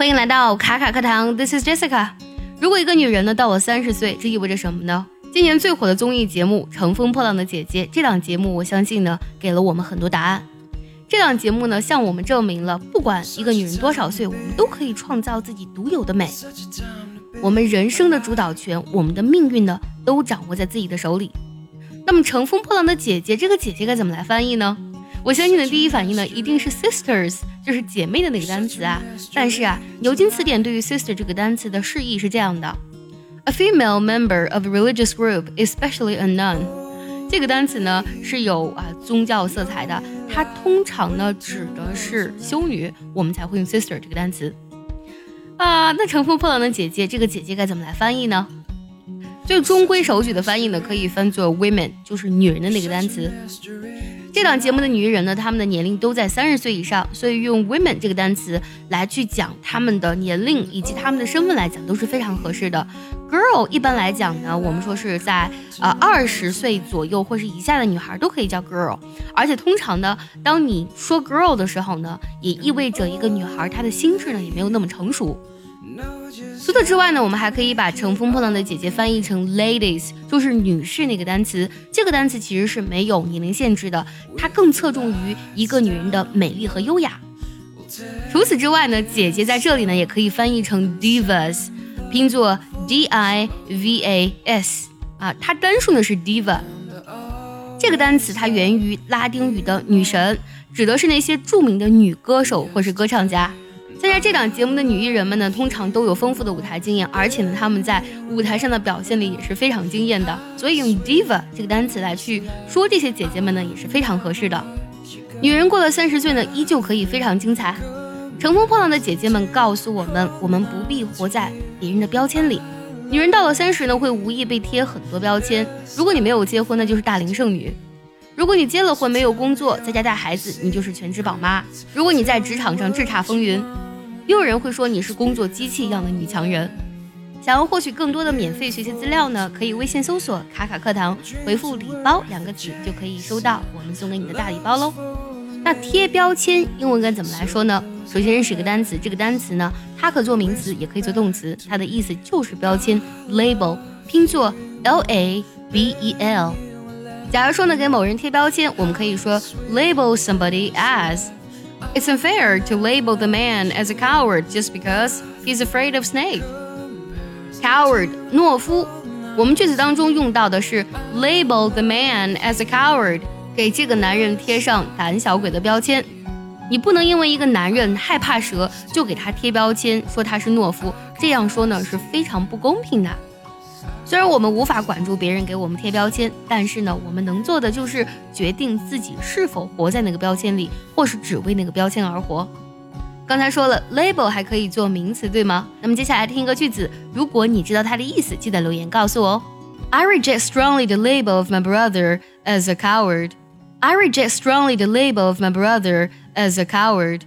欢迎来到卡卡课堂，This is Jessica。如果一个女人呢到了三十岁，这意味着什么呢？今年最火的综艺节目《乘风破浪的姐姐》，这档节目我相信呢给了我们很多答案。这档节目呢向我们证明了，不管一个女人多少岁，我们都可以创造自己独有的美。我们人生的主导权，我们的命运呢都掌握在自己的手里。那么《乘风破浪的姐姐》这个姐姐该怎么来翻译呢？我相信的第一反应呢，一定是 sisters，就是姐妹的那个单词啊。但是啊，牛津词典对于 sister 这个单词的释义是这样的：a female member of a religious group, especially a nun。这个单词呢是有啊宗教色彩的，它通常呢指的是修女，我们才会用 sister 这个单词啊。那乘风破浪的姐姐，这个姐姐该怎么来翻译呢？最中规守矩的翻译呢，可以翻作 women，就是女人的那个单词。这档节目的女艺人呢，她们的年龄都在三十岁以上，所以用 women 这个单词来去讲她们的年龄以及她们的身份来讲都是非常合适的。girl 一般来讲呢，我们说是在呃二十岁左右或是以下的女孩都可以叫 girl，而且通常呢，当你说 girl 的时候呢，也意味着一个女孩她的心智呢也没有那么成熟。除此之外呢，我们还可以把乘风破浪的姐姐翻译成 ladies，就是女士那个单词。这个单词其实是没有年龄限制的，它更侧重于一个女人的美丽和优雅。除此之外呢，姐姐在这里呢也可以翻译成 divas，拼作 d i v a s 啊，它单数呢是 diva。这个单词它源于拉丁语的女神，指的是那些著名的女歌手或是歌唱家。参加这档节目的女艺人们呢，通常都有丰富的舞台经验，而且呢，她们在舞台上的表现力也是非常惊艳的。所以用 diva 这个单词来去说这些姐姐们呢，也是非常合适的。女人过了三十岁呢，依旧可以非常精彩。乘风破浪的姐姐们告诉我们，我们不必活在别人的标签里。女人到了三十呢，会无意被贴很多标签。如果你没有结婚，那就是大龄剩女；如果你结了婚，没有工作，在家带孩子，你就是全职宝妈；如果你在职场上叱咤风云。也有人会说你是工作机器一样的女强人。想要获取更多的免费学习资料呢，可以微信搜索“卡卡课堂”，回复“礼包”两个字就可以收到我们送给你的大礼包喽。那贴标签英文该怎么来说呢？首先认识一个单词，这个单词呢，它可做名词，也可以做动词，它的意思就是标签 （label），拼作 L A B E L。假如说呢，给某人贴标签，我们可以说 label somebody as。It's unfair to label the man as a coward just because he's afraid of snake. Coward，懦夫。我们句子当中用到的是 label the man as a coward，给这个男人贴上胆小鬼的标签。你不能因为一个男人害怕蛇就给他贴标签，说他是懦夫。这样说呢是非常不公平的。虽然我们无法管住别人给我们贴标签，但是呢，我们能做的就是决定自己是否活在那个标签里，或是只为那个标签而活。刚才说了，label 还可以做名词，对吗？那么接下来听一个句子，如果你知道它的意思，记得留言告诉我哦。I reject strongly the label of my brother as a coward. I reject strongly the label of my brother as a coward.